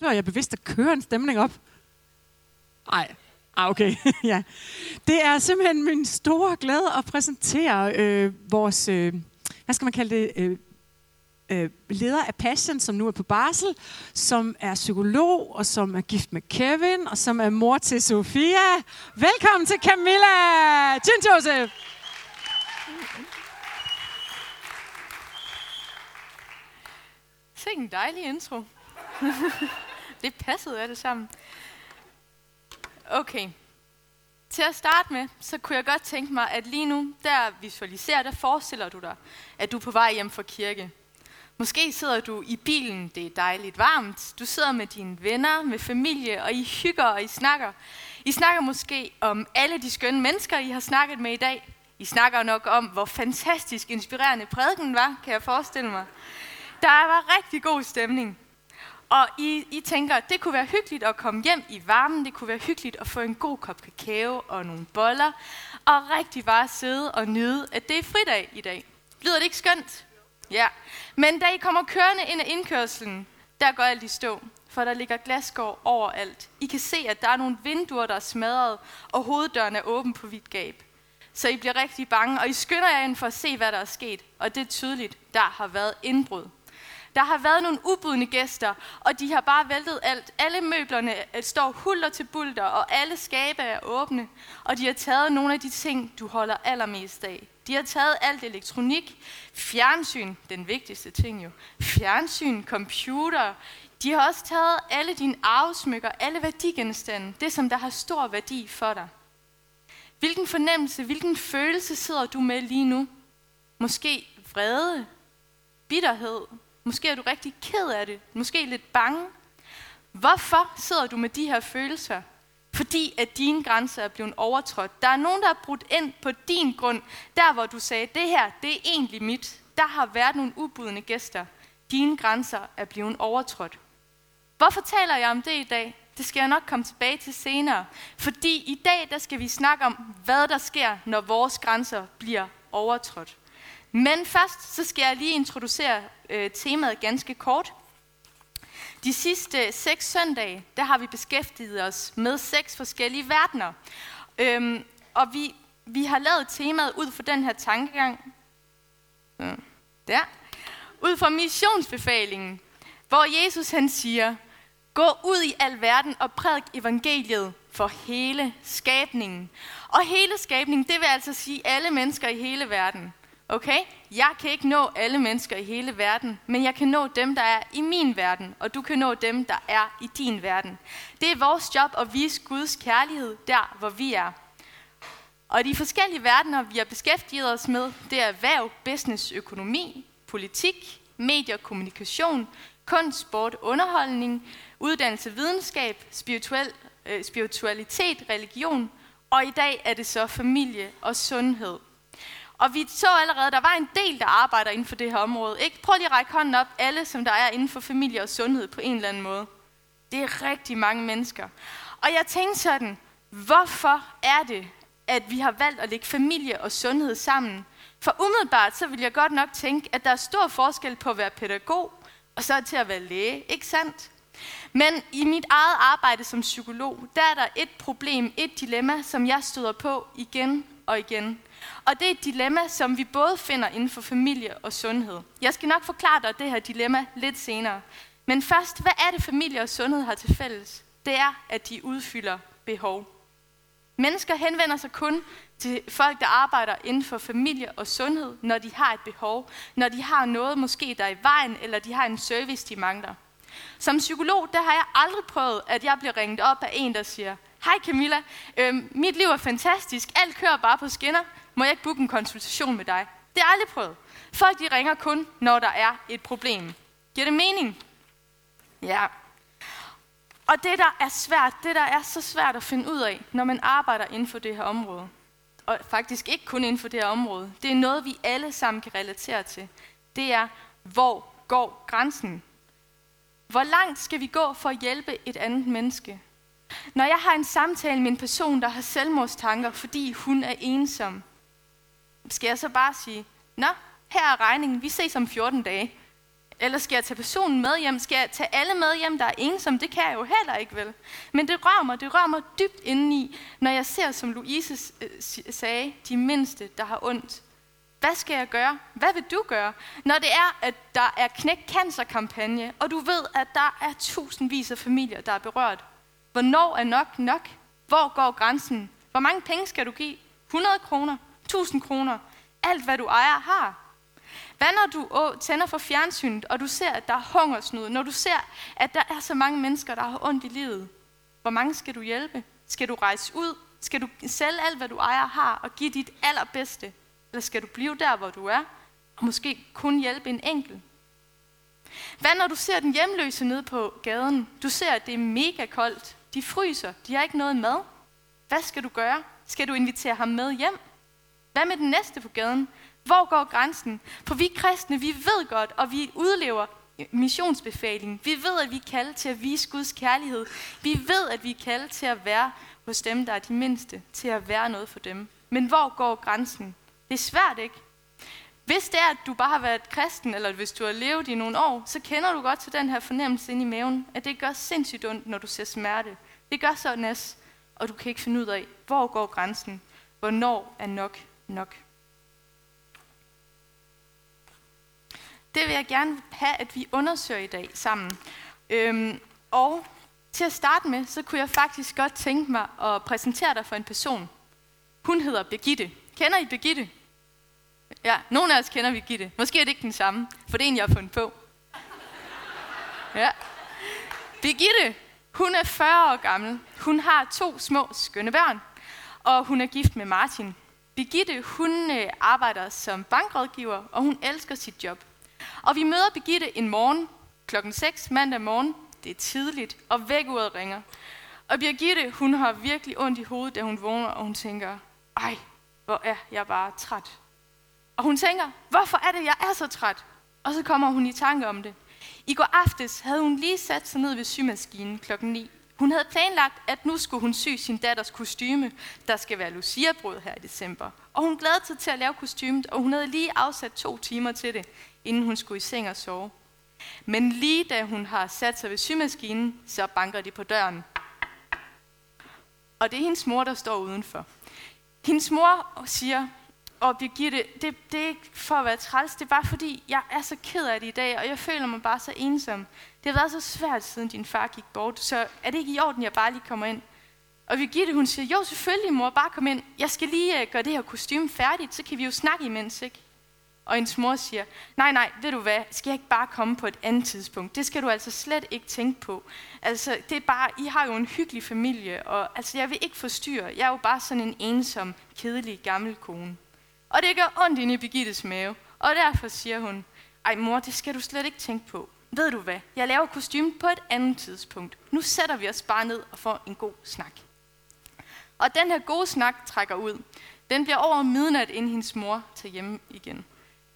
Så er jeg bevidst at køre en stemning op. Nej, ah, okay. ja. Det er simpelthen min store glæde at præsentere øh, vores, øh, hvad skal man kalde det, øh, øh, leder af Passion, som nu er på barsel, som er psykolog, og som er gift med Kevin, og som er mor til Sofia. Velkommen til Camilla Jin Joseph. Sikke en dejlig intro. det passede af det sammen. Okay. Til at starte med, så kunne jeg godt tænke mig, at lige nu, der visualiserer, der forestiller du dig, at du er på vej hjem fra kirke. Måske sidder du i bilen, det er dejligt varmt. Du sidder med dine venner, med familie, og I hygger og I snakker. I snakker måske om alle de skønne mennesker, I har snakket med i dag. I snakker nok om, hvor fantastisk inspirerende prædiken var, kan jeg forestille mig. Der var rigtig god stemning. Og I, I tænker, det kunne være hyggeligt at komme hjem i varmen, det kunne være hyggeligt at få en god kop kakao og nogle boller, og rigtig bare sidde og nyde, at det er fridag i dag. Lyder det ikke skønt? Ja. Men da I kommer kørende ind ad indkørselen, der går alt i stå, for der ligger glasgård overalt. I kan se, at der er nogle vinduer, der er smadret, og hoveddøren er åben på vidt gab. Så I bliver rigtig bange, og I skynder jer ind for at se, hvad der er sket. Og det er tydeligt, der har været indbrud. Der har været nogle ubudne gæster, og de har bare væltet alt. Alle møblerne øh, står hulter til bulter, og alle skabe er åbne. Og de har taget nogle af de ting, du holder allermest af. De har taget alt elektronik, fjernsyn, den vigtigste ting jo, fjernsyn, computer. De har også taget alle dine arvesmykker, alle værdigenstande, det som der har stor værdi for dig. Hvilken fornemmelse, hvilken følelse sidder du med lige nu? Måske vrede, bitterhed, Måske er du rigtig ked af det. Måske lidt bange. Hvorfor sidder du med de her følelser? Fordi at dine grænser er blevet overtrådt. Der er nogen, der har brudt ind på din grund. Der, hvor du sagde, det her, det er egentlig mit. Der har været nogle ubudne gæster. Dine grænser er blevet overtrådt. Hvorfor taler jeg om det i dag? Det skal jeg nok komme tilbage til senere. Fordi i dag, der skal vi snakke om, hvad der sker, når vores grænser bliver overtrådt. Men først så skal jeg lige introducere øh, temaet ganske kort. De sidste seks søndage, der har vi beskæftiget os med seks forskellige verdener. Øhm, og vi, vi har lavet temaet ud fra den her tankegang. Øh, der. Ud fra missionsbefalingen, hvor Jesus han siger, gå ud i al verden og prædik evangeliet for hele skabningen. Og hele skabningen, det vil altså sige alle mennesker i hele verden. Okay? Jeg kan ikke nå alle mennesker i hele verden, men jeg kan nå dem, der er i min verden, og du kan nå dem, der er i din verden. Det er vores job at vise Guds kærlighed der, hvor vi er. Og de forskellige verdener, vi har beskæftiget os med, det er erhverv, business, økonomi, politik, medier, kommunikation, kunst, sport, underholdning, uddannelse, videnskab, spirituel, øh, spiritualitet, religion, og i dag er det så familie og sundhed. Og vi så allerede, der var en del, der arbejder inden for det her område. Ikke? Prøv lige at række hånden op, alle som der er inden for familie og sundhed på en eller anden måde. Det er rigtig mange mennesker. Og jeg tænkte sådan, hvorfor er det, at vi har valgt at lægge familie og sundhed sammen? For umiddelbart, så vil jeg godt nok tænke, at der er stor forskel på at være pædagog, og så til at være læge, ikke sandt? Men i mit eget arbejde som psykolog, der er der et problem, et dilemma, som jeg støder på igen og igen. Og det er et dilemma, som vi både finder inden for familie og sundhed. Jeg skal nok forklare dig det her dilemma lidt senere. Men først, hvad er det familie og sundhed har til fælles? Det er, at de udfylder behov. Mennesker henvender sig kun til folk, der arbejder inden for familie og sundhed, når de har et behov, når de har noget måske, der er i vejen, eller de har en service, de mangler. Som psykolog, der har jeg aldrig prøvet, at jeg bliver ringet op af en, der siger, Hej Camilla, øhm, mit liv er fantastisk, alt kører bare på skinner, må jeg ikke booke en konsultation med dig? Det har jeg aldrig prøvet. Folk de ringer kun, når der er et problem. Giver det mening? Ja. Og det, der er svært, det, der er så svært at finde ud af, når man arbejder inden for det her område, og faktisk ikke kun inden for det her område, det er noget, vi alle sammen kan relatere til. Det er, hvor går grænsen? Hvor langt skal vi gå for at hjælpe et andet menneske? Når jeg har en samtale med en person, der har selvmordstanker, fordi hun er ensom, skal jeg så bare sige, nå, her er regningen, vi ses om 14 dage. Eller skal jeg tage personen med hjem? Skal jeg tage alle med hjem, der er ensom? Det kan jeg jo heller ikke, vel? Men det rører mig, det rører mig dybt indeni, når jeg ser, som Louise øh, sagde, de mindste, der har ondt. Hvad skal jeg gøre? Hvad vil du gøre? Når det er, at der er knæk cancer-kampagne, og du ved, at der er tusindvis af familier, der er berørt. Hvornår er nok nok? Hvor går grænsen? Hvor mange penge skal du give? 100 kroner? 1000 kroner? Alt, hvad du ejer, har. Hvad når du å, tænder for fjernsynet, og du ser, at der er hungersnød? Når du ser, at der er så mange mennesker, der har ondt i livet? Hvor mange skal du hjælpe? Skal du rejse ud? Skal du sælge alt, hvad du ejer har, og give dit allerbedste? Eller skal du blive der, hvor du er, og måske kun hjælpe en enkelt? Hvad når du ser den hjemløse nede på gaden? Du ser, at det er mega koldt. De fryser. De har ikke noget mad. Hvad skal du gøre? Skal du invitere ham med hjem? Hvad med den næste på gaden? Hvor går grænsen? For vi kristne, vi ved godt, og vi udlever missionsbefalingen. Vi ved, at vi er kaldet til at vise Guds kærlighed. Vi ved, at vi er kaldet til at være hos dem, der er de mindste, til at være noget for dem. Men hvor går grænsen? Det er svært, ikke? Hvis det er, at du bare har været kristen, eller hvis du har levet i nogle år, så kender du godt til den her fornemmelse inde i maven, at det gør sindssygt ondt, når du ser smerte. Det gør så næs, og du kan ikke finde ud af, hvor går grænsen? Hvornår er nok nok? Det vil jeg gerne have, at vi undersøger i dag sammen. Øhm, og til at starte med, så kunne jeg faktisk godt tænke mig at præsentere dig for en person. Hun hedder Begitte. Kender I Begitte? Ja, nogle af os kender Birgitte. Måske er det ikke den samme, for det er en, jeg har fundet på. Ja. Birgitte, hun er 40 år gammel. Hun har to små skønne børn, og hun er gift med Martin. Birgitte, hun øh, arbejder som bankrådgiver, og hun elsker sit job. Og vi møder Birgitte en morgen klokken 6 mandag morgen. Det er tidligt, og vækkeuret ringer. Og Birgitte, hun har virkelig ondt i hovedet, da hun vågner, og hun tænker, ej, hvor er jeg bare træt. Og hun tænker, hvorfor er det, jeg er så træt? Og så kommer hun i tanke om det. I går aftes havde hun lige sat sig ned ved symaskinen klokken 9. Hun havde planlagt, at nu skulle hun sy sin datters kostyme. Der skal være Lucia-brød her i december. Og hun glædede sig til at lave kostymet, og hun havde lige afsat to timer til det, inden hun skulle i seng og sove. Men lige da hun har sat sig ved symaskinen, så banker de på døren. Og det er hendes mor, der står udenfor. Hendes mor siger, og Birgitte, det, det er ikke for at være træls, det er bare fordi, jeg er så ked af det i dag, og jeg føler mig bare så ensom. Det har været så svært, siden din far gik bort, så er det ikke i orden, jeg bare lige kommer ind? Og Birgitte, hun siger, jo selvfølgelig mor, bare kom ind. Jeg skal lige uh, gøre det her kostume færdigt, så kan vi jo snakke imens, ikke? Og hendes mor siger, nej, nej, ved du hvad, skal jeg ikke bare komme på et andet tidspunkt? Det skal du altså slet ikke tænke på. Altså, det er bare, I har jo en hyggelig familie, og altså, jeg vil ikke forstyrre. Jeg er jo bare sådan en ensom, kedelig gammel kone. Og det gør ondt inde i Birgittes mave. Og derfor siger hun, ej mor, det skal du slet ikke tænke på. Ved du hvad, jeg laver kostymen på et andet tidspunkt. Nu sætter vi os bare ned og får en god snak. Og den her gode snak trækker ud. Den bliver over midnat, inden hendes mor tager hjem igen.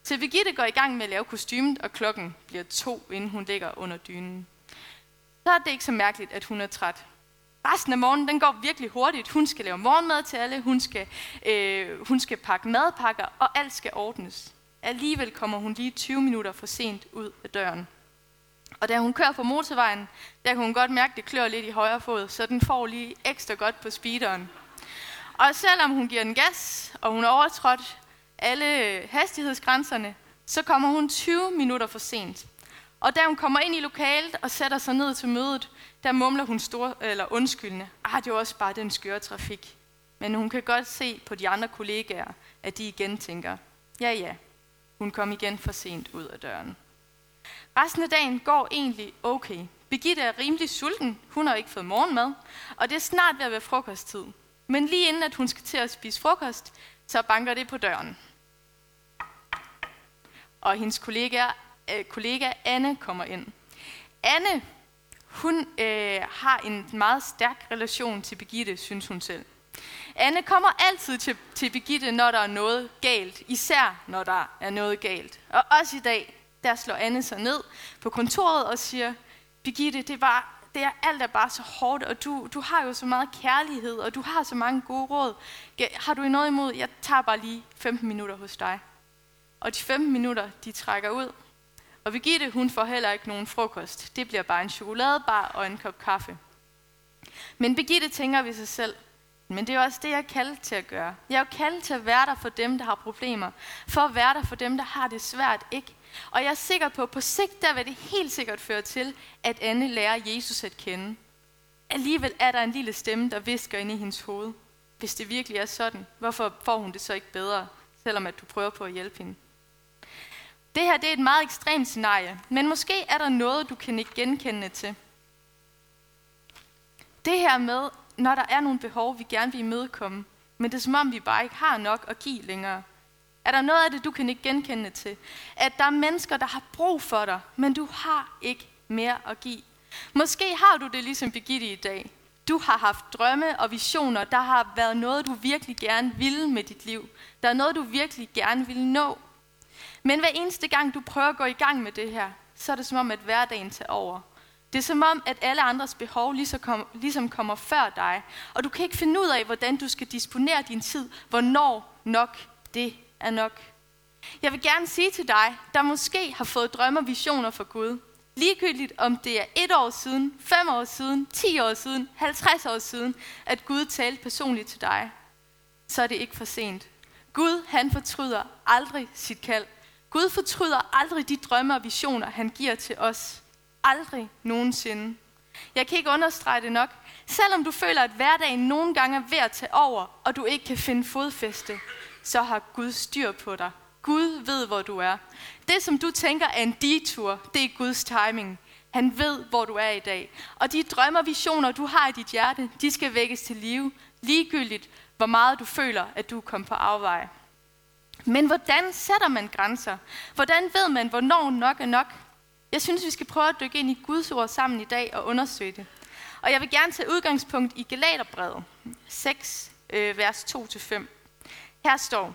Så Birgitte går i gang med at lave kostymet, og klokken bliver to, inden hun ligger under dynen. Så er det ikke så mærkeligt, at hun er træt. Resten af morgenen, den går virkelig hurtigt. Hun skal lave morgenmad til alle, hun skal, øh, hun skal pakke madpakker, og alt skal ordnes. Alligevel kommer hun lige 20 minutter for sent ud af døren. Og da hun kører på motorvejen, der kan hun godt mærke, at det klør lidt i højre fod, så den får lige ekstra godt på speederen. Og selvom hun giver den gas, og hun overtrådt alle hastighedsgrænserne, så kommer hun 20 minutter for sent. Og da hun kommer ind i lokalet og sætter sig ned til mødet, der mumler hun stor, eller undskyldende, ah, det er også bare den skøre trafik. Men hun kan godt se på de andre kollegaer, at de igen tænker, ja ja, hun kom igen for sent ud af døren. Resten af dagen går egentlig okay. Birgitte er rimelig sulten, hun har ikke fået morgenmad, og det er snart ved at være frokosttid. Men lige inden at hun skal til at spise frokost, så banker det på døren. Og hendes kollega, øh, kollega Anne kommer ind. Anne hun øh, har en meget stærk relation til Begitte, synes hun selv. Anne kommer altid til, til Begitte, når der er noget galt, især når der er noget galt. Og også i dag, der slår Anne sig ned på kontoret og siger, Begitte, det, var, det er alt er bare så hårdt, og du, du har jo så meget kærlighed, og du har så mange gode råd. Har du noget imod? Jeg tager bare lige 15 minutter hos dig. Og de 15 minutter, de trækker ud, og Birgitte, hun får heller ikke nogen frokost. Det bliver bare en chokoladebar og en kop kaffe. Men Birgitte tænker ved sig selv, men det er også det, jeg er kaldet til at gøre. Jeg er jo kaldet til at være der for dem, der har problemer. For at være der for dem, der har det svært, ikke? Og jeg er sikker på, at på sigt, der vil det helt sikkert føre til, at Anne lærer Jesus at kende. Alligevel er der en lille stemme, der visker ind i hendes hoved. Hvis det virkelig er sådan, hvorfor får hun det så ikke bedre, selvom at du prøver på at hjælpe hende? Det her det er et meget ekstremt scenarie, men måske er der noget, du kan ikke genkende til. Det her med, når der er nogle behov, vi gerne vil imødekomme, men det er som om, vi bare ikke har nok at give længere. Er der noget af det, du kan ikke genkende til? At der er mennesker, der har brug for dig, men du har ikke mere at give. Måske har du det ligesom Birgitte i dag. Du har haft drømme og visioner. Der har været noget, du virkelig gerne ville med dit liv. Der er noget, du virkelig gerne ville nå. Men hver eneste gang, du prøver at gå i gang med det her, så er det som om, at hverdagen tager over. Det er som om, at alle andres behov ligesom kommer før dig, og du kan ikke finde ud af, hvordan du skal disponere din tid, hvornår nok det er nok. Jeg vil gerne sige til dig, der måske har fået drømme og visioner for Gud, ligegyldigt om det er et år siden, fem år siden, ti år siden, 50 år siden, at Gud talte personligt til dig, så er det ikke for sent. Gud, han fortryder aldrig sit kald. Gud fortryder aldrig de drømme og visioner, han giver til os. Aldrig nogensinde. Jeg kan ikke understrege det nok. Selvom du føler, at hverdagen nogle gange er ved at tage over, og du ikke kan finde fodfæste, så har Gud styr på dig. Gud ved, hvor du er. Det, som du tænker er en detur, det er Guds timing. Han ved, hvor du er i dag. Og de drømme og visioner, du har i dit hjerte, de skal vækkes til live, ligegyldigt, hvor meget du føler, at du er kommet på afveje. Men hvordan sætter man grænser? Hvordan ved man, hvornår nok er nok? Jeg synes, vi skal prøve at dykke ind i Guds ord sammen i dag og undersøge det. Og jeg vil gerne tage udgangspunkt i Galaterbrevet 6, øh, vers 2-5. Her står,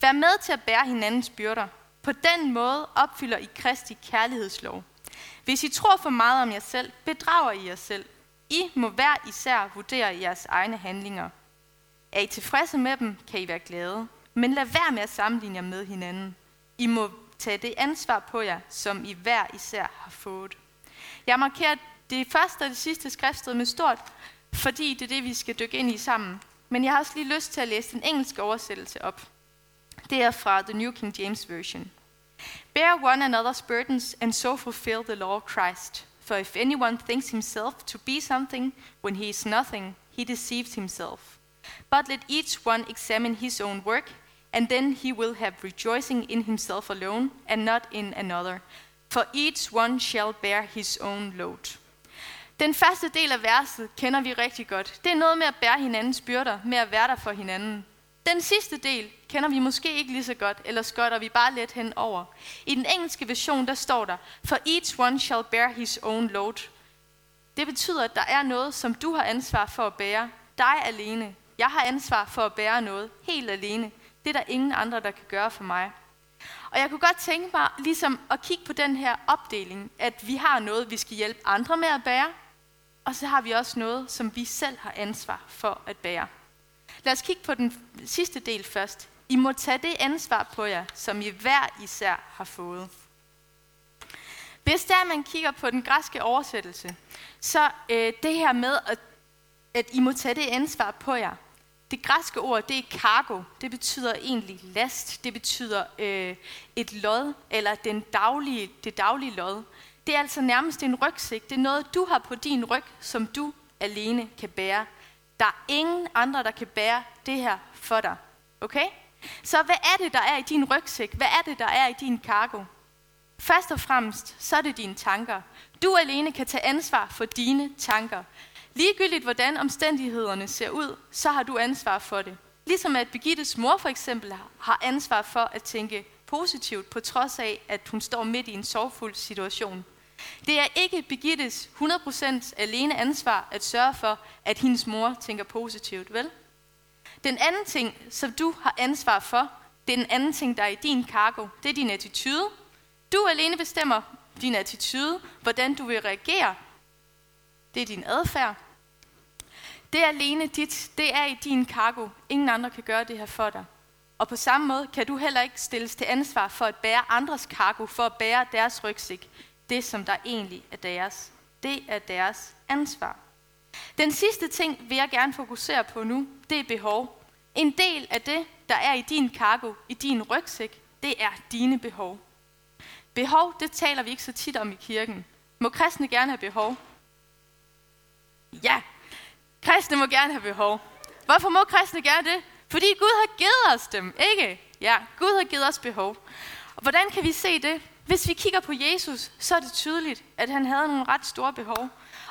Vær med til at bære hinandens byrder. På den måde opfylder I Kristi kærlighedslov. Hvis I tror for meget om jer selv, bedrager I jer selv. I må hver især vurdere jeres egne handlinger. Er I tilfredse med dem, kan I være glade. Men lad være med at sammenligne jer med hinanden. I må tage det ansvar på jer, som I hver især har fået. Jeg markerer det første og det sidste skriftsted med stort, fordi det er det, vi skal dykke ind i sammen. Men jeg har også lige lyst til at læse den engelske oversættelse op. Det er fra The New King James Version. Bear one another's burdens and so fulfill the law of Christ. For if anyone thinks himself to be something when he is nothing, he deceives himself. But let each one examine his own work, and then he will have rejoicing in himself alone and not in another. For each one shall bear his own load. Den første del af verset kender vi rigtig godt. Det er noget med at bære hinandens byrder, med at være der for hinanden. Den sidste del kender vi måske ikke lige så godt, eller skotter vi bare let hen over. I den engelske version, der står der, For each one shall bear his own load. Det betyder, at der er noget, som du har ansvar for at bære. Dig alene. Jeg har ansvar for at bære noget. Helt alene. Det er der ingen andre, der kan gøre for mig. Og jeg kunne godt tænke mig ligesom at kigge på den her opdeling, at vi har noget, vi skal hjælpe andre med at bære, og så har vi også noget, som vi selv har ansvar for at bære. Lad os kigge på den sidste del først. I må tage det ansvar på jer, som I hver især har fået. Hvis der man kigger på den græske oversættelse, så øh, det her med, at, at I må tage det ansvar på jer. Det græske ord, det er cargo. Det betyder egentlig last. Det betyder øh, et lod, eller den daglige, det daglige lod. Det er altså nærmest en rygsæk. Det er noget, du har på din ryg, som du alene kan bære. Der er ingen andre, der kan bære det her for dig. Okay? Så hvad er det, der er i din rygsæk? Hvad er det, der er i din cargo? Først og fremmest, så er det dine tanker. Du alene kan tage ansvar for dine tanker. Ligegyldigt hvordan omstændighederne ser ud, så har du ansvar for det. Ligesom at Begittes mor for eksempel har ansvar for at tænke positivt, på trods af, at hun står midt i en sorgfuld situation. Det er ikke Begittes 100% alene ansvar at sørge for, at hendes mor tænker positivt, vel? Den anden ting, som du har ansvar for, det er den anden ting, der er i din kargo. Det er din attitude. Du alene bestemmer din attitude, hvordan du vil reagere. Det er din adfærd. Det er alene dit. Det er i din kargo. Ingen andre kan gøre det her for dig. Og på samme måde kan du heller ikke stilles til ansvar for at bære andres kargo, for at bære deres rygsæk. Det, som der egentlig er deres. Det er deres ansvar. Den sidste ting vil jeg gerne fokusere på nu, det er behov. En del af det, der er i din kargo, i din rygsæk, det er dine behov. Behov, det taler vi ikke så tit om i kirken. Må kristne gerne have behov? Ja, kristne må gerne have behov. Hvorfor må kristne gerne det? Fordi Gud har givet os dem, ikke? Ja, Gud har givet os behov. Og hvordan kan vi se det? Hvis vi kigger på Jesus, så er det tydeligt, at han havde nogle ret store behov.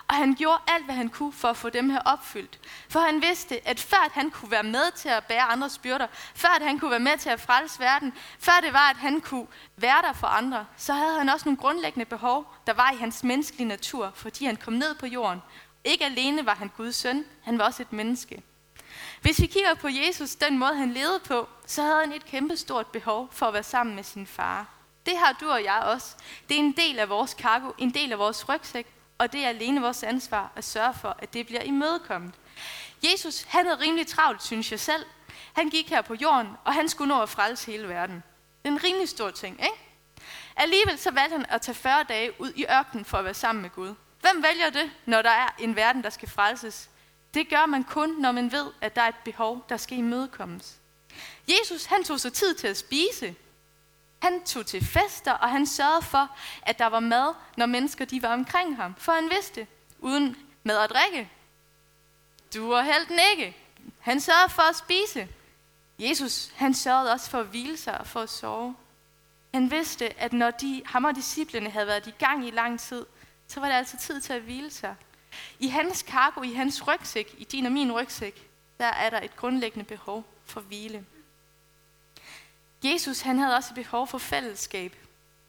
Og han gjorde alt, hvad han kunne for at få dem her opfyldt. For han vidste, at før at han kunne være med til at bære andres byrder, før at han kunne være med til at frelse verden, før det var, at han kunne være der for andre, så havde han også nogle grundlæggende behov, der var i hans menneskelige natur, fordi han kom ned på jorden. Ikke alene var han Guds søn, han var også et menneske. Hvis vi kigger på Jesus, den måde han levede på, så havde han et kæmpestort behov for at være sammen med sin far. Det har du og jeg også. Det er en del af vores kargo, en del af vores rygsæk, og det er alene vores ansvar at sørge for, at det bliver imødekommet. Jesus, han havde rimelig travlt, synes jeg selv. Han gik her på jorden, og han skulle nå at frelse hele verden. Det er en rimelig stor ting, ikke? Alligevel så valgte han at tage 40 dage ud i ørkenen for at være sammen med Gud. Hvem vælger det, når der er en verden, der skal frelses? Det gør man kun, når man ved, at der er et behov, der skal imødekommes. Jesus, han tog sig tid til at spise. Han tog til fester, og han sørgede for, at der var mad, når mennesker de var omkring ham. For han vidste, uden mad og drikke, du og helten ikke. Han sørgede for at spise. Jesus, han sørgede også for at hvile sig og for at sove. Han vidste, at når de, ham og disciplene havde været i gang i lang tid, så var det altså tid til at hvile sig. I hans kargo, i hans rygsæk, i din og min rygsæk, der er der et grundlæggende behov for hvile. Jesus han havde også et behov for fællesskab.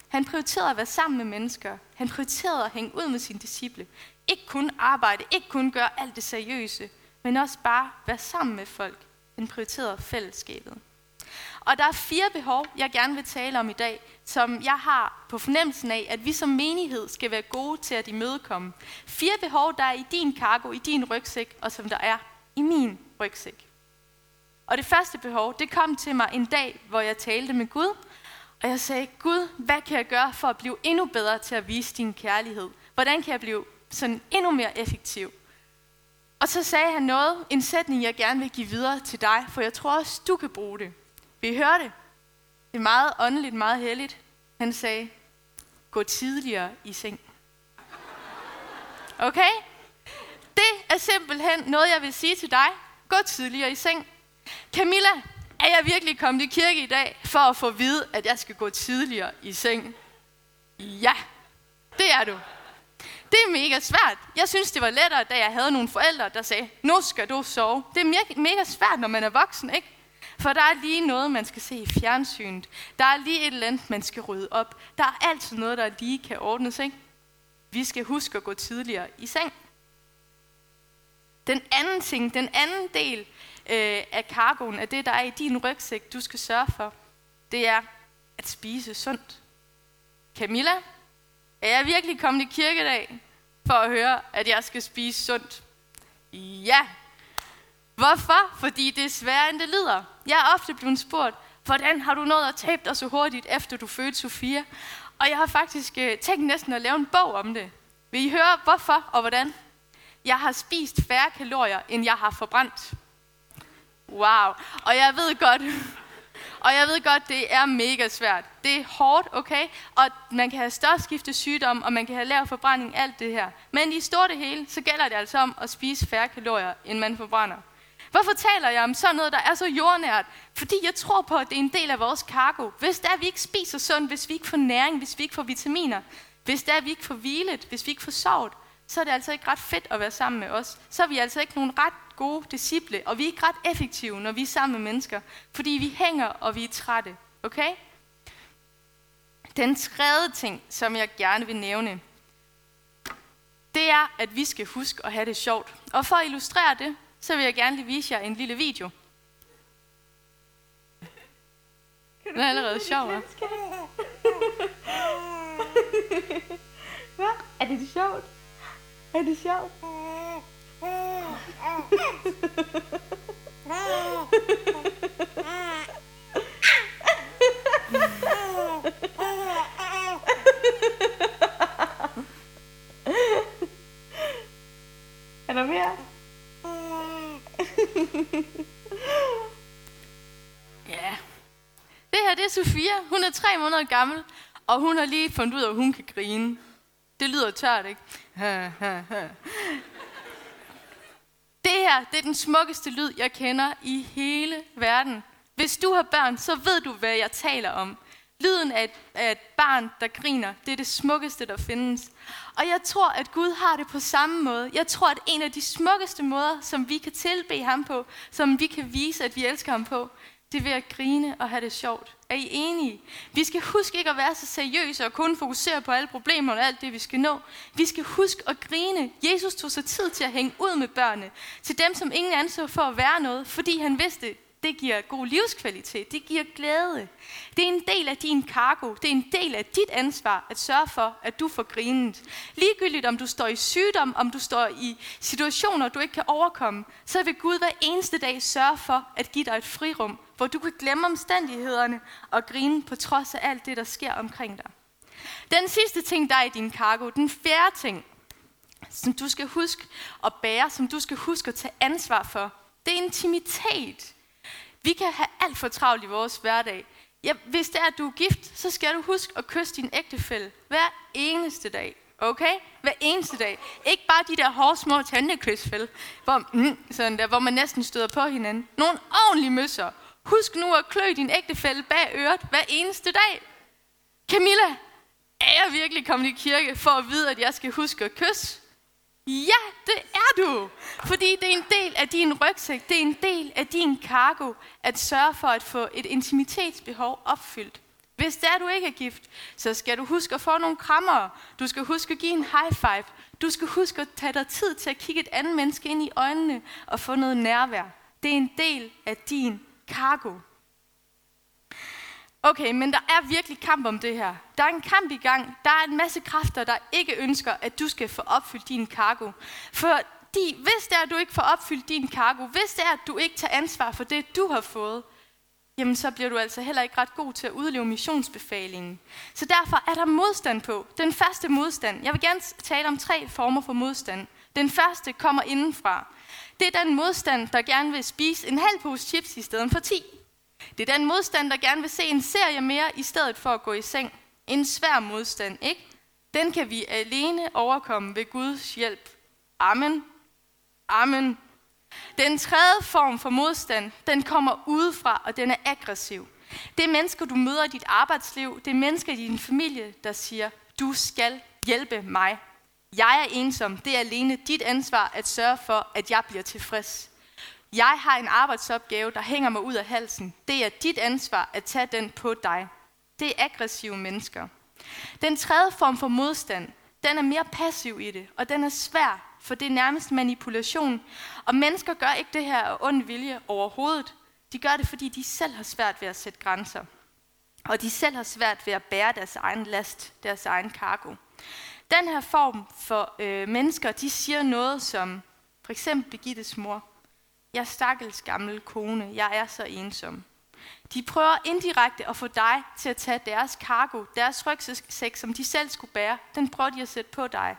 Han prioriterede at være sammen med mennesker. Han prioriterede at hænge ud med sine disciple. Ikke kun arbejde, ikke kun gøre alt det seriøse, men også bare være sammen med folk. Han prioriterede fællesskabet. Og der er fire behov, jeg gerne vil tale om i dag, som jeg har på fornemmelsen af, at vi som menighed skal være gode til at imødekomme. Fire behov, der er i din kargo, i din rygsæk, og som der er i min rygsæk. Og det første behov, det kom til mig en dag, hvor jeg talte med Gud, og jeg sagde, Gud, hvad kan jeg gøre for at blive endnu bedre til at vise din kærlighed? Hvordan kan jeg blive sådan endnu mere effektiv? Og så sagde han noget, en sætning, jeg gerne vil give videre til dig, for jeg tror også, du kan bruge det. Vi hører det. Det er meget åndeligt, meget helligt. Han sagde, gå tidligere i seng. Okay? Det er simpelthen noget, jeg vil sige til dig. Gå tidligere i seng. Camilla, er jeg virkelig kommet i kirke i dag for at få at vide, at jeg skal gå tidligere i seng? Ja, det er du. Det er mega svært. Jeg synes, det var lettere, da jeg havde nogle forældre, der sagde, nu skal du sove. Det er mega svært, når man er voksen, ikke? For der er lige noget, man skal se i fjernsynet. Der er lige et eller andet, man skal rydde op. Der er altid noget, der lige kan ordnes, ikke? Vi skal huske at gå tidligere i seng. Den anden ting, den anden del øh, af kargoen, af det, der er i din rygsæk, du skal sørge for, det er at spise sundt. Camilla, er jeg virkelig kommet i kirkedag for at høre, at jeg skal spise sundt? Ja, Hvorfor? Fordi det er sværere, end det lyder. Jeg er ofte blevet spurgt, hvordan har du nået at tabe dig så hurtigt, efter du fødte Sofia? Og jeg har faktisk øh, tænkt næsten at lave en bog om det. Vil I høre, hvorfor og hvordan? Jeg har spist færre kalorier, end jeg har forbrændt. Wow. Og jeg ved godt, og jeg ved godt, det er mega svært. Det er hårdt, okay? Og man kan have størskifte sygdom, og man kan have lav forbrænding, alt det her. Men i stort det hele, så gælder det altså om at spise færre kalorier, end man forbrænder. Hvorfor taler jeg om sådan noget, der er så jordnært? Fordi jeg tror på, at det er en del af vores kargo. Hvis det er, at vi ikke spiser sundt, hvis vi ikke får næring, hvis vi ikke får vitaminer, hvis det er, at vi ikke får hvilet, hvis vi ikke får sovet, så er det altså ikke ret fedt at være sammen med os. Så er vi altså ikke nogen ret gode disciple, og vi er ikke ret effektive, når vi er sammen med mennesker, fordi vi hænger, og vi er trætte. Okay? Den tredje ting, som jeg gerne vil nævne, det er, at vi skal huske at have det sjovt. Og for at illustrere det, så vil jeg gerne lige vise jer en lille video. Den er allerede sjov, hva'? Hvad? Er det sjovt? Er det sjovt? er der mere? Ja. Det her, det er Sofia. Hun er tre måneder gammel, og hun har lige fundet ud af, at hun kan grine. Det lyder tørt, ikke? Det her, det er den smukkeste lyd, jeg kender i hele verden. Hvis du har børn, så ved du, hvad jeg taler om. Lyden af et, af et barn, der griner, det er det smukkeste, der findes. Og jeg tror, at Gud har det på samme måde. Jeg tror, at en af de smukkeste måder, som vi kan tilbe ham på, som vi kan vise, at vi elsker ham på, det er ved at grine og have det sjovt. Er I enige? Vi skal huske ikke at være så seriøse og kun fokusere på alle problemer og alt det, vi skal nå. Vi skal huske at grine. Jesus tog sig tid til at hænge ud med børnene. Til dem, som ingen anså for at være noget, fordi han vidste, det giver god livskvalitet. Det giver glæde. Det er en del af din kargo. Det er en del af dit ansvar at sørge for, at du får grinet. Ligegyldigt om du står i sygdom, om du står i situationer, du ikke kan overkomme, så vil Gud hver eneste dag sørge for at give dig et frirum, hvor du kan glemme omstændighederne og grine på trods af alt det, der sker omkring dig. Den sidste ting, der er i din kargo, den fjerde ting, som du skal huske at bære, som du skal huske at tage ansvar for, det er intimitet. Vi kan have alt for travlt i vores hverdag. Ja, hvis det er, at du er gift, så skal du huske at kysse din ægtefælle hver eneste dag. Okay? Hver eneste dag. Ikke bare de der hårde små tandekysfælde, hvor, mm, sådan der, hvor man næsten støder på hinanden. Nogle ordentlige møsser. Husk nu at klø din ægtefælle bag øret hver eneste dag. Camilla, er jeg virkelig kommet i kirke for at vide, at jeg skal huske at kysse? Ja, det er du. Fordi det er en del af din rygsæk, det er en del af din cargo, at sørge for at få et intimitetsbehov opfyldt. Hvis det er, du ikke er gift, så skal du huske at få nogle krammer. Du skal huske at give en high five. Du skal huske at tage dig tid til at kigge et andet menneske ind i øjnene og få noget nærvær. Det er en del af din cargo. Okay, men der er virkelig kamp om det her. Der er en kamp i gang. Der er en masse kræfter, der ikke ønsker, at du skal få opfyldt din cargo. Fordi hvis det er, at du ikke får opfyldt din kargo, hvis det er, at du ikke tager ansvar for det, du har fået, jamen så bliver du altså heller ikke ret god til at udleve missionsbefalingen. Så derfor er der modstand på. Den første modstand. Jeg vil gerne tale om tre former for modstand. Den første kommer indenfra. Det er den modstand, der gerne vil spise en halv pose chips i stedet for 10. Det er den modstand, der gerne vil se en serie mere, i stedet for at gå i seng. En svær modstand, ikke? Den kan vi alene overkomme ved Guds hjælp. Amen. Amen. Den tredje form for modstand, den kommer udefra, og den er aggressiv. Det er mennesker, du møder i dit arbejdsliv. Det er mennesker i din familie, der siger, du skal hjælpe mig. Jeg er ensom. Det er alene dit ansvar at sørge for, at jeg bliver tilfreds. Jeg har en arbejdsopgave, der hænger mig ud af halsen. Det er dit ansvar at tage den på dig. Det er aggressive mennesker. Den tredje form for modstand, den er mere passiv i det, og den er svær, for det er nærmest manipulation. Og mennesker gør ikke det her af ond vilje overhovedet. De gør det, fordi de selv har svært ved at sætte grænser. Og de selv har svært ved at bære deres egen last, deres egen kargo. Den her form for øh, mennesker, de siger noget som, for eksempel Birgittes mor, jeg stakkels gammel kone, jeg er så ensom. De prøver indirekte at få dig til at tage deres kargo, deres rygsæk, som de selv skulle bære, den prøver de at sætte på dig.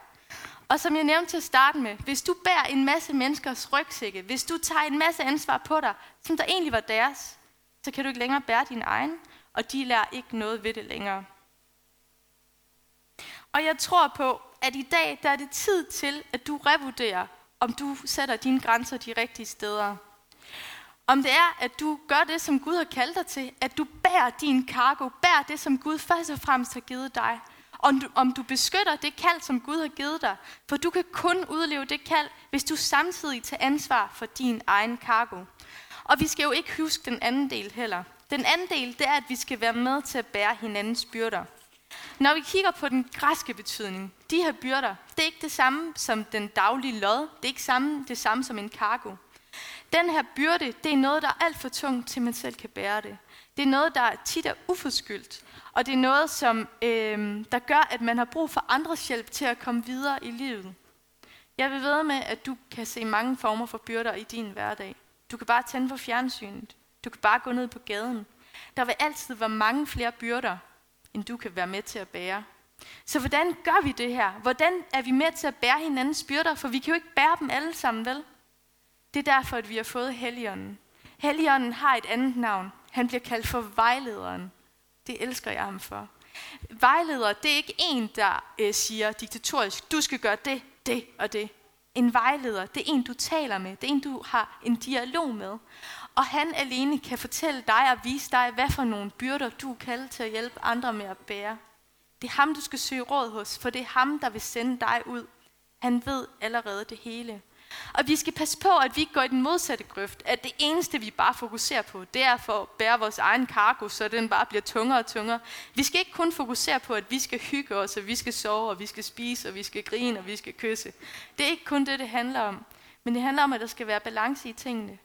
Og som jeg nævnte til at starte med, hvis du bærer en masse menneskers rygsække, hvis du tager en masse ansvar på dig, som der egentlig var deres, så kan du ikke længere bære din egen, og de lærer ikke noget ved det længere. Og jeg tror på, at i dag der er det tid til, at du revurderer, om du sætter dine grænser de rigtige steder. Om det er, at du gør det, som Gud har kaldt dig til, at du bærer din kargo, bærer det, som Gud først og fremmest har givet dig. Om du, om du beskytter det kald, som Gud har givet dig. For du kan kun udleve det kald, hvis du samtidig tager ansvar for din egen kargo. Og vi skal jo ikke huske den anden del heller. Den anden del, det er, at vi skal være med til at bære hinandens byrder. Når vi kigger på den græske betydning, de her byrder, det er ikke det samme som den daglige lod. Det er ikke samme, det samme som en cargo. Den her byrde, det er noget, der er alt for tungt, til man selv kan bære det. Det er noget, der tit er uforskyldt. Og det er noget, som, øh, der gør, at man har brug for andres hjælp til at komme videre i livet. Jeg vil ved med, at du kan se mange former for byrder i din hverdag. Du kan bare tænde på fjernsynet. Du kan bare gå ned på gaden. Der vil altid være mange flere byrder, end du kan være med til at bære. Så hvordan gør vi det her? Hvordan er vi med til at bære hinandens byrder? For vi kan jo ikke bære dem alle sammen, vel? Det er derfor, at vi har fået Helligånden. Helligånden har et andet navn. Han bliver kaldt for vejlederen. Det elsker jeg ham for. Vejleder, det er ikke en, der øh, siger diktatorisk, du skal gøre det, det og det. En vejleder, det er en, du taler med. Det er en, du har en dialog med. Og han alene kan fortælle dig og vise dig, hvad for nogle byrder du er kaldet til at hjælpe andre med at bære. Det er ham, du skal søge råd hos, for det er ham, der vil sende dig ud. Han ved allerede det hele. Og vi skal passe på, at vi ikke går i den modsatte grøft, at det eneste, vi bare fokuserer på, det er for at bære vores egen kargo, så den bare bliver tungere og tungere. Vi skal ikke kun fokusere på, at vi skal hygge os, og vi skal sove, og vi skal spise, og vi skal grine, og vi skal kysse. Det er ikke kun det, det handler om. Men det handler om, at der skal være balance i tingene.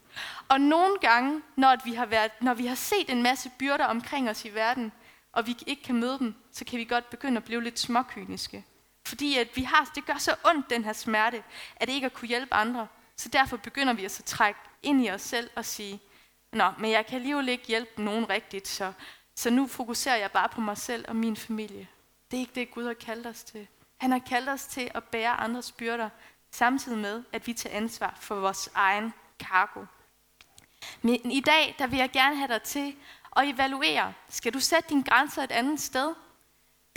Og nogle gange, når vi har, været, når vi har set en masse byrder omkring os i verden, og vi ikke kan møde dem, så kan vi godt begynde at blive lidt småkyniske. Fordi at vi har, det gør så ondt, den her smerte, at det ikke at kunne hjælpe andre. Så derfor begynder vi at så trække ind i os selv og sige, Nå, men jeg kan alligevel ikke hjælpe nogen rigtigt, så, så nu fokuserer jeg bare på mig selv og min familie. Det er ikke det, Gud har kaldt os til. Han har kaldt os til at bære andres byrder, samtidig med, at vi tager ansvar for vores egen cargo. Men i dag, der vil jeg gerne have dig til at evaluere. Skal du sætte dine grænser et andet sted?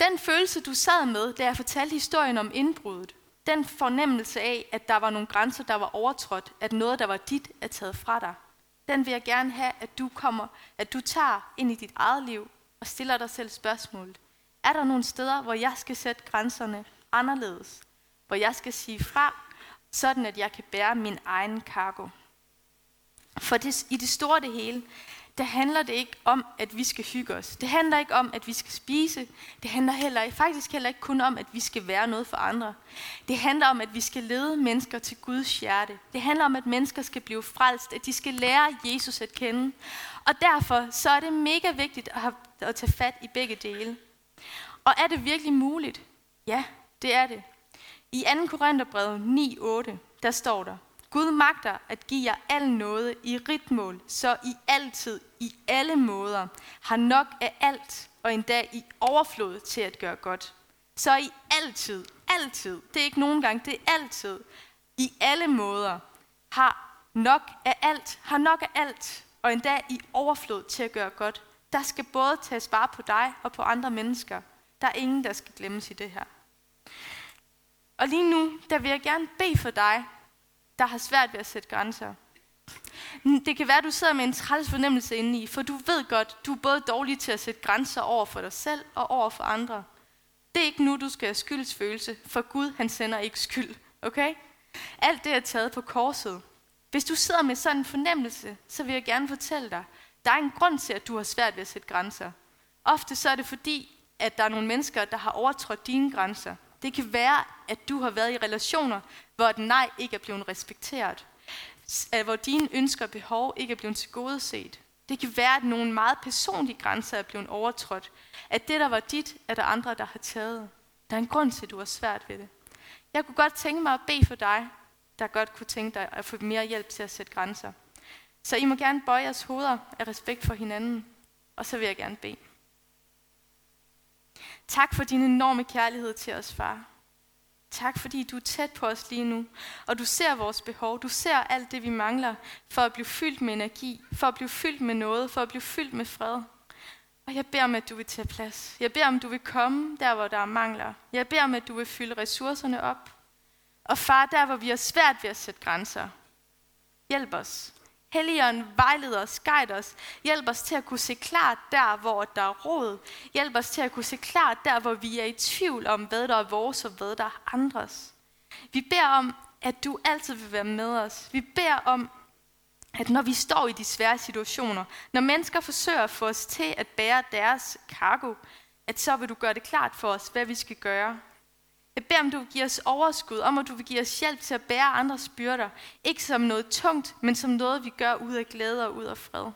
Den følelse, du sad med, da jeg fortalte historien om indbruddet, den fornemmelse af, at der var nogle grænser, der var overtrådt, at noget, der var dit, er taget fra dig, den vil jeg gerne have, at du kommer, at du tager ind i dit eget liv og stiller dig selv spørgsmålet. Er der nogle steder, hvor jeg skal sætte grænserne anderledes? Hvor jeg skal sige fra, sådan at jeg kan bære min egen kargo? For det, i det store det hele, der handler det ikke om, at vi skal hygge os. Det handler ikke om, at vi skal spise. Det handler heller, faktisk heller ikke kun om, at vi skal være noget for andre. Det handler om, at vi skal lede mennesker til Guds hjerte. Det handler om, at mennesker skal blive frelst, at de skal lære Jesus at kende. Og derfor så er det mega vigtigt at, have, at tage fat i begge dele. Og er det virkelig muligt? Ja, det er det. I 2. Korintherbrevet 9.8, der står der, Gud magter at give jer al noget i ritmål, så I altid, i alle måder, har nok af alt, og endda i overflod til at gøre godt. Så I altid, altid, det er ikke nogen gang, det er altid, i alle måder, har nok af alt, har nok af alt, og endda i overflod til at gøre godt. Der skal både tages vare på dig og på andre mennesker. Der er ingen, der skal glemmes i det her. Og lige nu, der vil jeg gerne bede for dig, der har svært ved at sætte grænser. Det kan være, at du sidder med en træls fornemmelse indeni, for du ved godt, du er både dårlig til at sætte grænser over for dig selv og over for andre. Det er ikke nu, du skal have skyldsfølelse, for Gud han sender ikke skyld. Okay? Alt det er taget på korset. Hvis du sidder med sådan en fornemmelse, så vil jeg gerne fortælle dig, der er en grund til, at du har svært ved at sætte grænser. Ofte så er det fordi, at der er nogle mennesker, der har overtrådt dine grænser. Det kan være, at du har været i relationer, hvor et nej ikke er blevet respekteret. Hvor dine ønsker og behov ikke er blevet tilgodeset. Det kan være, at nogle meget personlige grænser er blevet overtrådt. At det, der var dit, er der andre, der har taget. Der er en grund til, at du har svært ved det. Jeg kunne godt tænke mig at bede for dig, der godt kunne tænke dig at få mere hjælp til at sætte grænser. Så I må gerne bøje jeres hoveder af respekt for hinanden, og så vil jeg gerne bede. Tak for din enorme kærlighed til os, far. Tak fordi du er tæt på os lige nu, og du ser vores behov. Du ser alt det, vi mangler for at blive fyldt med energi, for at blive fyldt med noget, for at blive fyldt med fred. Og jeg beder om, at du vil tage plads. Jeg beder om, du vil komme der, hvor der er mangler. Jeg beder om, at du vil fylde ressourcerne op. Og far, der hvor vi har svært ved at sætte grænser, hjælp os. Helligånden vejleder os, guide os. Hjælp os til at kunne se klart der, hvor der er råd. Hjælp os til at kunne se klart der, hvor vi er i tvivl om, hvad der er vores og hvad der er andres. Vi beder om, at du altid vil være med os. Vi beder om, at når vi står i de svære situationer, når mennesker forsøger at få os til at bære deres kargo, at så vil du gøre det klart for os, hvad vi skal gøre. Jeg beder om, du vil give os overskud, om at du vil give os hjælp til at bære andres byrder. Ikke som noget tungt, men som noget, vi gør ud af glæde og ud af fred.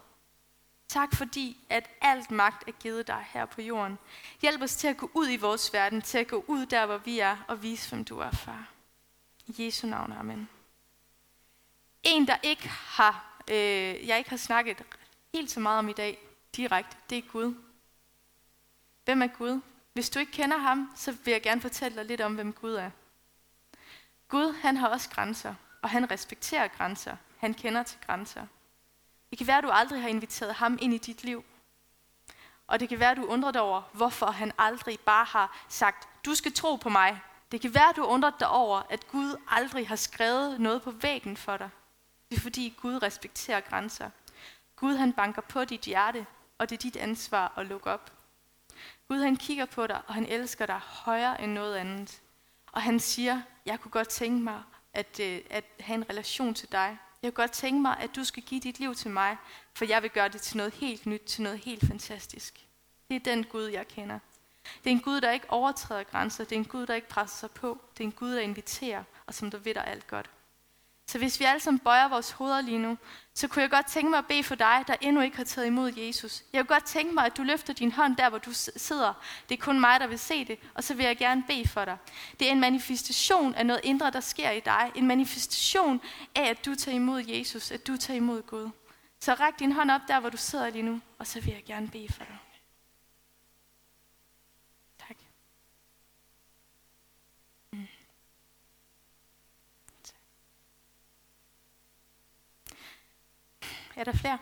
Tak fordi, at alt magt er givet dig her på jorden. Hjælp os til at gå ud i vores verden, til at gå ud der, hvor vi er, og vise, hvem du er, far. I Jesu navn, amen. En, der ikke har, øh, jeg ikke har snakket helt så meget om i dag, direkte, det er Gud. Hvem er Gud? Hvis du ikke kender ham, så vil jeg gerne fortælle dig lidt om, hvem Gud er. Gud, han har også grænser, og han respekterer grænser. Han kender til grænser. Det kan være, at du aldrig har inviteret ham ind i dit liv. Og det kan være, at du undrer dig over, hvorfor han aldrig bare har sagt, du skal tro på mig. Det kan være, at du undrer dig over, at Gud aldrig har skrevet noget på væggen for dig. Det er fordi Gud respekterer grænser. Gud han banker på dit hjerte, og det er dit ansvar at lukke op. Gud han kigger på dig, og han elsker dig højere end noget andet. Og han siger, jeg kunne godt tænke mig at, øh, at have en relation til dig. Jeg kunne godt tænke mig, at du skal give dit liv til mig, for jeg vil gøre det til noget helt nyt, til noget helt fantastisk. Det er den Gud, jeg kender. Det er en Gud, der ikke overtræder grænser. Det er en Gud, der ikke presser sig på. Det er en Gud, der inviterer, og som der ved dig alt godt. Så hvis vi alle sammen bøjer vores hoveder lige nu, så kunne jeg godt tænke mig at bede for dig, der endnu ikke har taget imod Jesus. Jeg kunne godt tænke mig, at du løfter din hånd der, hvor du sidder. Det er kun mig, der vil se det, og så vil jeg gerne bede for dig. Det er en manifestation af noget indre, der sker i dig. En manifestation af, at du tager imod Jesus, at du tager imod Gud. Så ræk din hånd op der, hvor du sidder lige nu, og så vil jeg gerne bede for dig. Er der flere?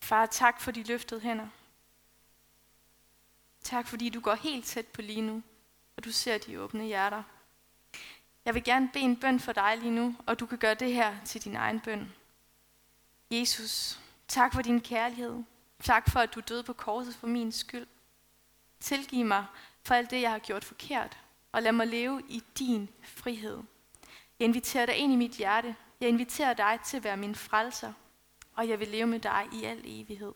Far, tak for de løftede hænder. Tak fordi du går helt tæt på lige nu, og du ser de åbne hjerter. Jeg vil gerne bede en bøn for dig lige nu, og du kan gøre det her til din egen bøn. Jesus, tak for din kærlighed. Tak for, at du døde på korset for min skyld. Tilgiv mig for alt det, jeg har gjort forkert og lad mig leve i din frihed. Jeg inviterer dig ind i mit hjerte. Jeg inviterer dig til at være min frelser, og jeg vil leve med dig i al evighed.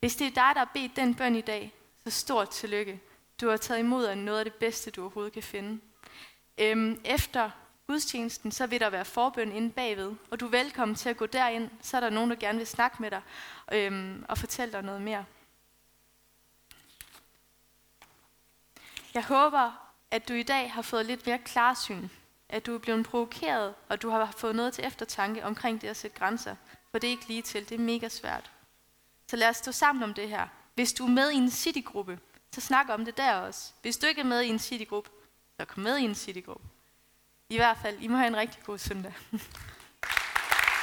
Hvis det er dig, der har bedt den bøn i dag, så stort tillykke. Du har taget imod af noget af det bedste, du overhovedet kan finde. Øhm, efter gudstjenesten, så vil der være forbøn inde bagved, og du er velkommen til at gå derind. Så er der nogen, der gerne vil snakke med dig øhm, og fortælle dig noget mere. Jeg håber, at du i dag har fået lidt mere klarsyn, at du er blevet provokeret, og du har fået noget til eftertanke omkring det at sætte grænser, for det er ikke lige til, det er mega svært. Så lad os stå sammen om det her. Hvis du er med i en citygruppe, så snak om det der også. Hvis du ikke er med i en citygruppe, så kom med i en citygruppe. I hvert fald, I må have en rigtig god søndag.